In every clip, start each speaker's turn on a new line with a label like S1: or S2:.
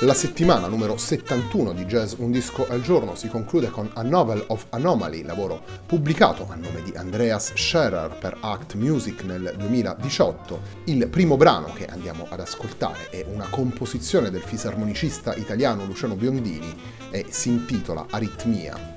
S1: La settimana numero 71 di Jazz Un disco al giorno si conclude con A Novel of Anomaly, lavoro pubblicato a nome di Andreas Scherer per Act Music nel 2018. Il primo brano che andiamo ad ascoltare è una composizione del fisarmonicista italiano Luciano Biondini e si intitola Aritmia.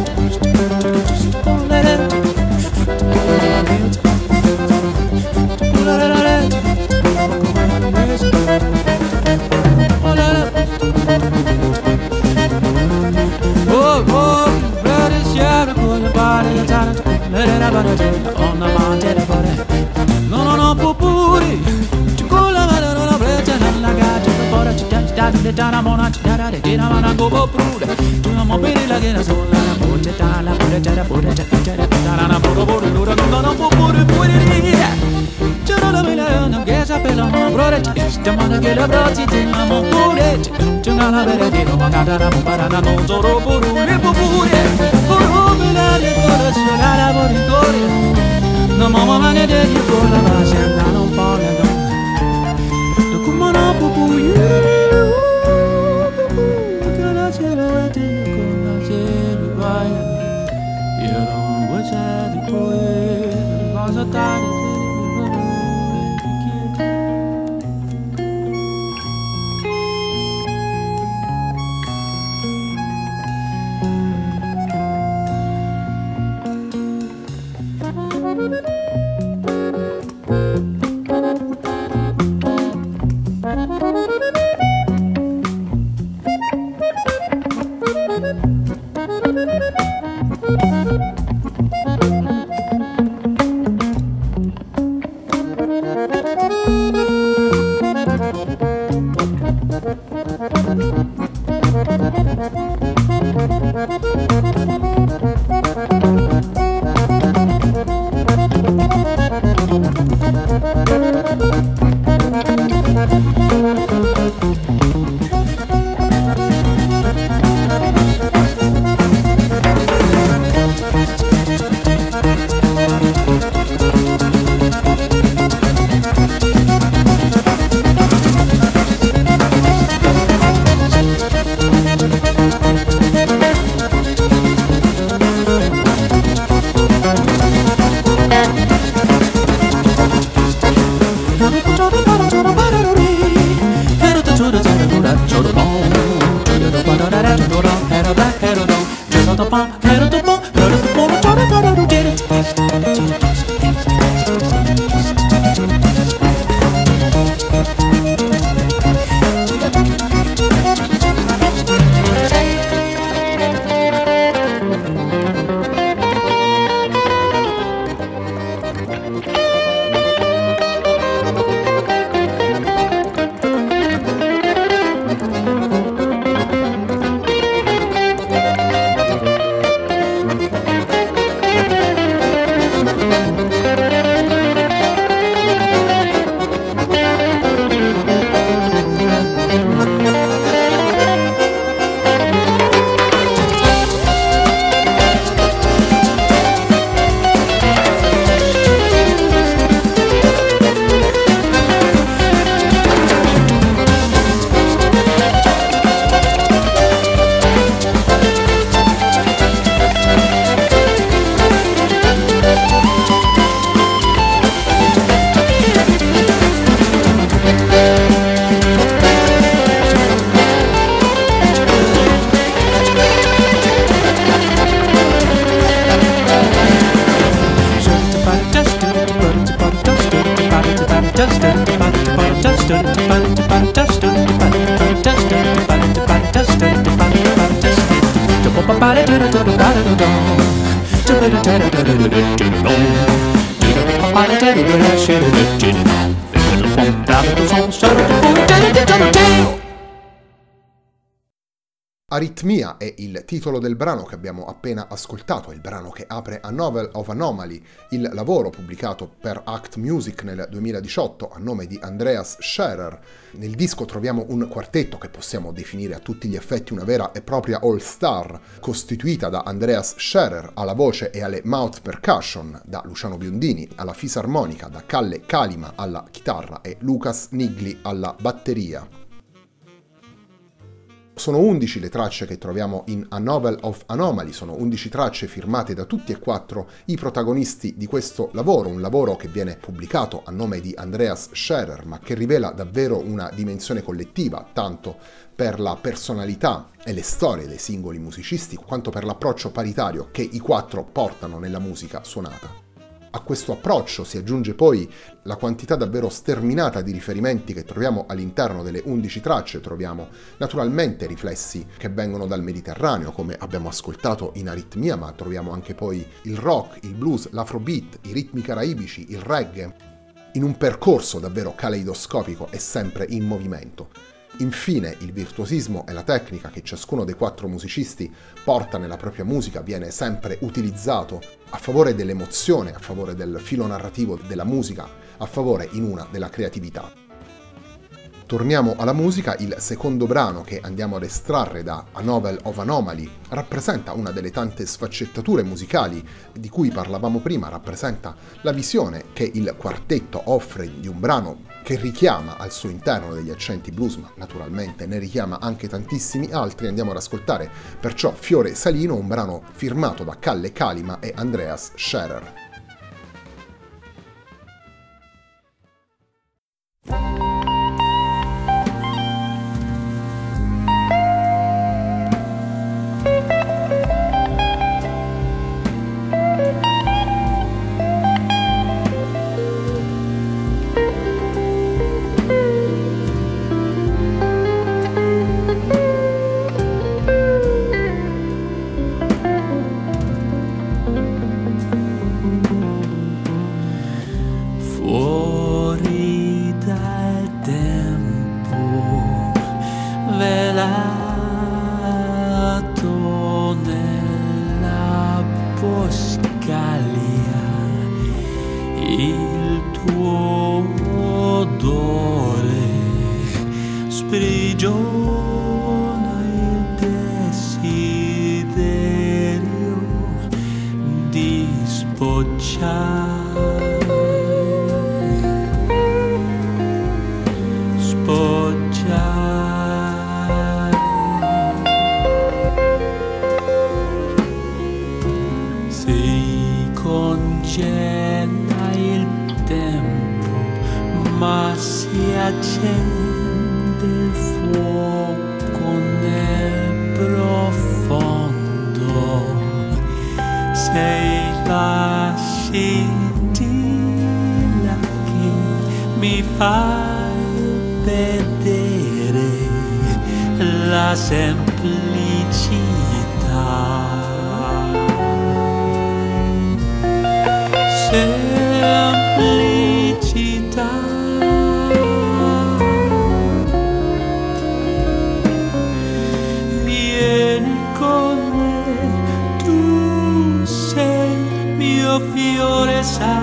S1: bara di no no no popuri la breta di no la mo para na no zoro puru ne popuri dare cuore suonare a cuore. Cuore no mamma ma ne devi cuore ma se un po' le no come no pupu che la cera ヘロ
S2: ドロヘロダヘロドン。ジュソトパヘロトポヘロ Shut up,
S1: Aritmia è il titolo del brano che abbiamo appena ascoltato, il brano che apre A Novel of Anomaly, il lavoro pubblicato per Act Music nel 2018 a nome di Andreas Scherer. Nel disco troviamo un quartetto che possiamo definire a tutti gli effetti una vera e propria all-star, costituita da Andreas Scherer alla voce e alle mouth percussion, da Luciano Biondini alla fisarmonica, da Calle Kalima alla chitarra e Lucas Nigli alla batteria. Sono 11 le tracce che troviamo in A Novel of Anomaly, sono 11 tracce firmate da tutti e quattro i protagonisti di questo lavoro, un lavoro che viene pubblicato a nome di Andreas Scherer, ma che rivela davvero una dimensione collettiva, tanto per la personalità e le storie dei singoli musicisti, quanto per l'approccio paritario che i quattro portano nella musica suonata. A questo approccio si aggiunge poi la quantità davvero sterminata di riferimenti che troviamo all'interno delle 11 tracce, troviamo naturalmente riflessi che vengono dal Mediterraneo, come abbiamo ascoltato in Aritmia, ma troviamo anche poi il rock, il blues, l'afrobeat, i ritmi caraibici, il reggae, in un percorso davvero caleidoscopico e sempre in movimento. Infine, il virtuosismo e la tecnica che ciascuno dei quattro musicisti porta nella propria musica viene sempre utilizzato a favore dell'emozione, a favore del filo narrativo della musica, a favore in una della creatività. Torniamo alla musica, il secondo brano che andiamo ad estrarre da A Novel of Anomaly rappresenta una delle tante sfaccettature musicali di cui parlavamo prima, rappresenta la visione che il quartetto offre di un brano che richiama al suo interno degli accenti blues, ma naturalmente ne richiama anche tantissimi altri, andiamo ad ascoltare perciò Fiore Salino, un brano firmato da Calle Kalima e Andreas Scherer.
S2: accende il fuoco nel profondo, sei la scintilla che mi fai vedere la semplicità. beside.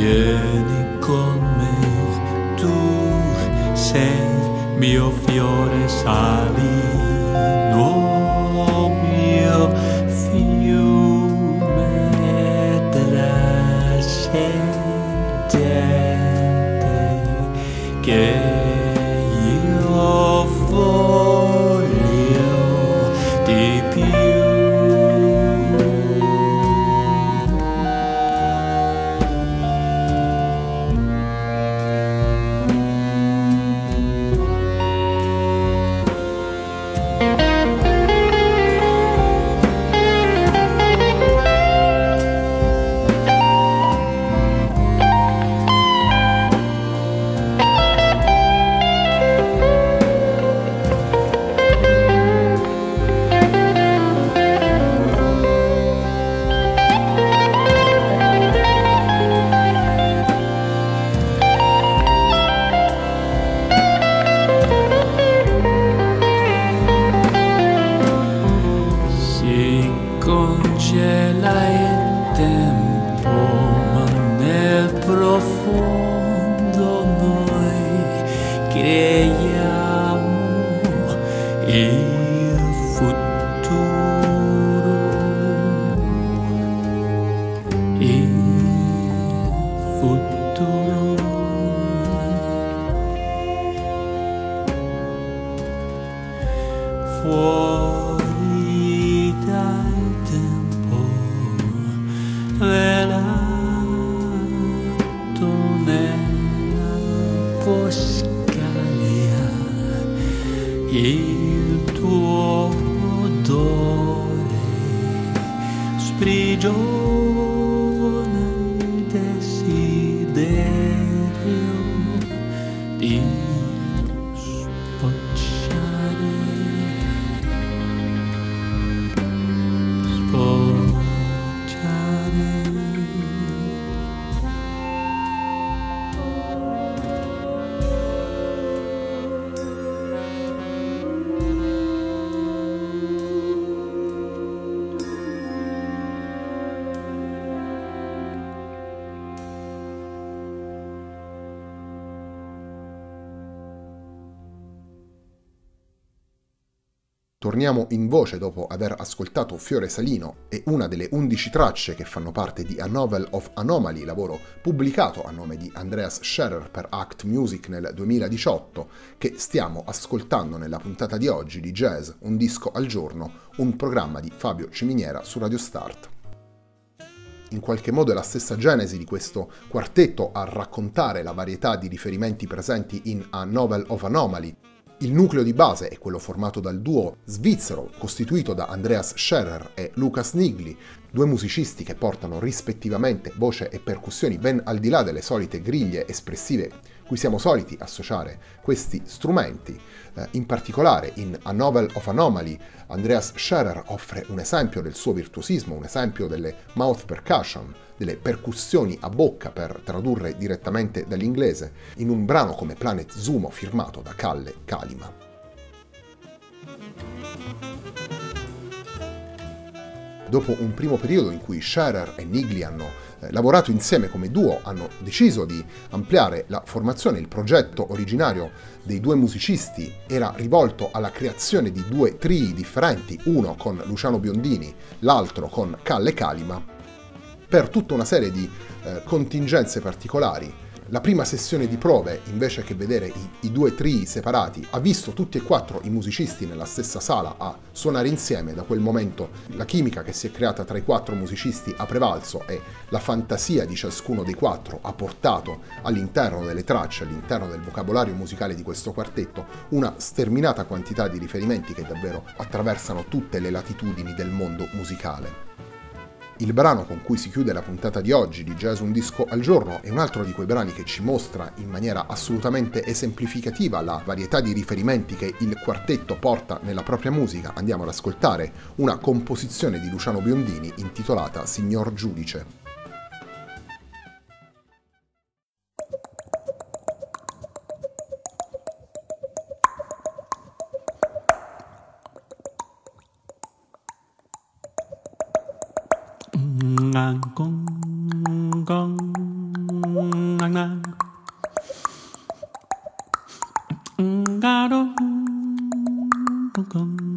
S2: Vieni con me, tu sei mio fiore sali
S1: Torniamo in voce dopo aver ascoltato Fiore Salino e una delle 11 tracce che fanno parte di A Novel of Anomaly, lavoro pubblicato a nome di Andreas Scherer per Act Music nel 2018, che stiamo ascoltando nella puntata di oggi di Jazz Un disco al giorno, un programma di Fabio Ciminiera su Radio Start. In qualche modo è la stessa genesi di questo quartetto a raccontare la varietà di riferimenti presenti in A Novel of Anomaly, il nucleo di base è quello formato dal duo svizzero costituito da Andreas Scherer e Lucas Nigli, due musicisti che portano rispettivamente voce e percussioni ben al di là delle solite griglie espressive cui siamo soliti associare questi strumenti. Eh, in particolare in A Novel of Anomaly Andreas Scherer offre un esempio del suo virtuosismo, un esempio delle mouth percussion, delle percussioni a bocca per tradurre direttamente dall'inglese, in un brano come Planet Zumo firmato da Kalle Kalima. Dopo un primo periodo in cui Scherer e Nigli hanno lavorato insieme come duo, hanno deciso di ampliare la formazione. Il progetto originario dei due musicisti era rivolto alla creazione di due trii differenti, uno con Luciano Biondini, l'altro con Calle Kalima, per tutta una serie di eh, contingenze particolari. La prima sessione di prove, invece che vedere i, i, due trii separati, ha visto tutti e quattro i musicisti nella stessa sala a suonare insieme. Da quel momento la chimica che si è creata tra i quattro musicisti ha prevalso e la fantasia di ciascuno dei quattro ha portato all'interno delle tracce, all'interno del vocabolario musicale di questo quartetto, una sterminata quantità di riferimenti che davvero attraversano tutte le latitudini del mondo musicale. Il brano con cui si chiude la puntata di oggi di Jazz Un Disco al Giorno è un altro di quei brani che ci mostra in maniera assolutamente esemplificativa la varietà di riferimenti che il quartetto porta nella propria musica. Andiamo ad ascoltare una composizione di Luciano Biondini intitolata Signor Giudice.
S2: ngang con con ngang ngang ga
S1: đông con.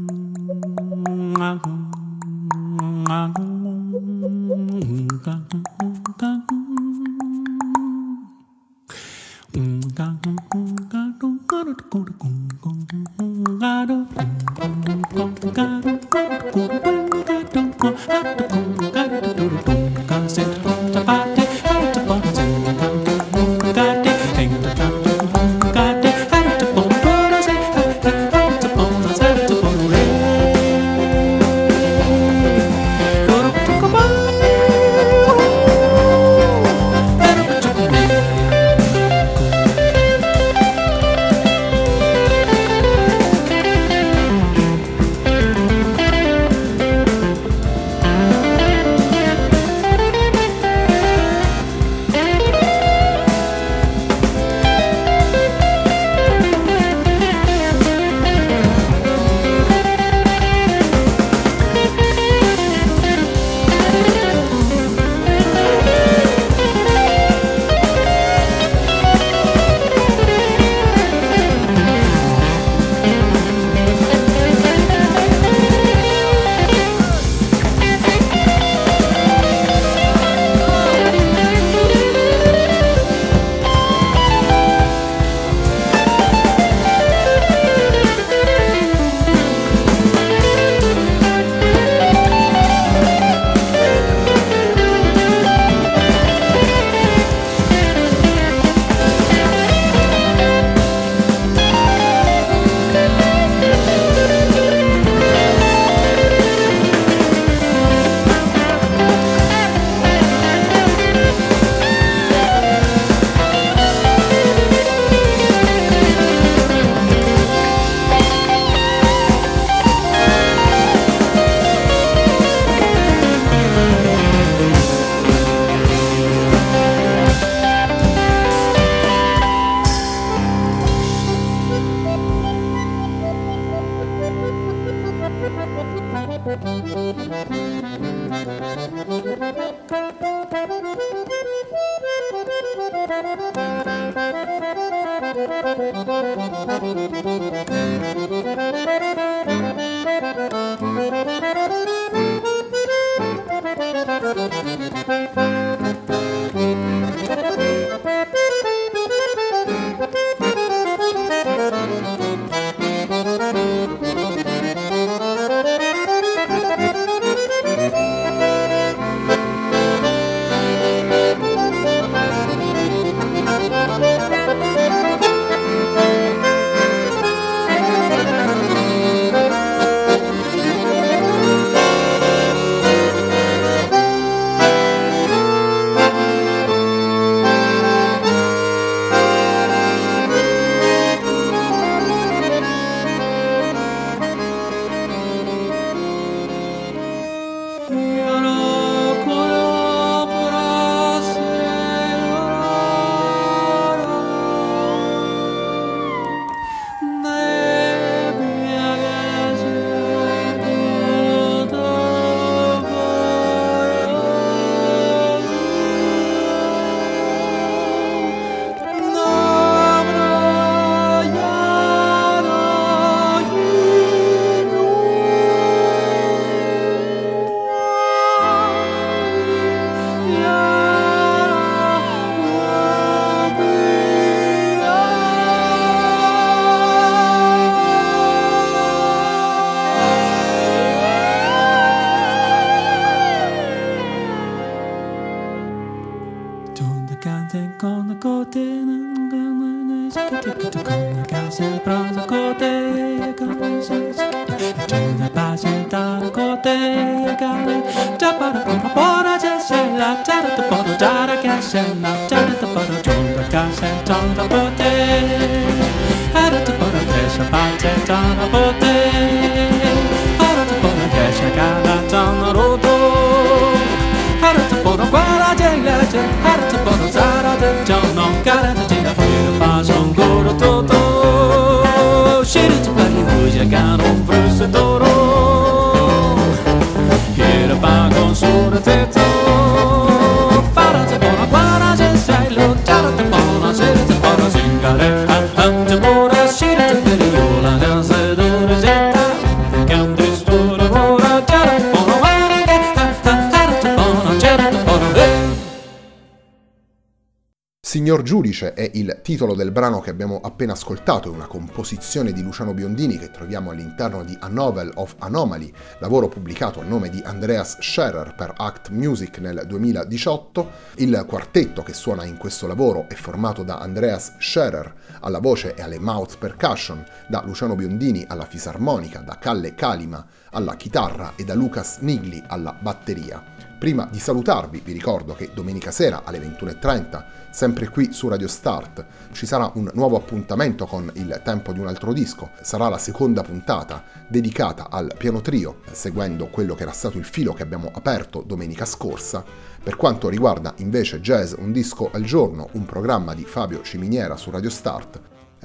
S1: Giudice è il titolo del brano che abbiamo appena ascoltato, è una composizione di Luciano Biondini che troviamo all'interno di A Novel of Anomaly, lavoro pubblicato a nome di Andreas Scherer per Act Music nel 2018. Il quartetto che suona in questo lavoro è formato da Andreas Scherer alla voce e alle mouth percussion, da Luciano Biondini alla fisarmonica, da Calle Calima alla chitarra e da Lucas Nigli alla batteria. Prima di salutarvi vi ricordo che domenica sera alle 21.30, sempre qui su Radio Start, ci sarà un nuovo appuntamento con il tempo di un altro disco. Sarà la seconda puntata dedicata al piano trio, seguendo quello che era stato il filo che abbiamo aperto domenica scorsa. Per quanto riguarda invece Jazz Un disco al giorno, un programma di Fabio Ciminiera su Radio Start,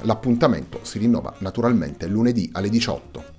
S1: l'appuntamento si rinnova naturalmente lunedì alle 18.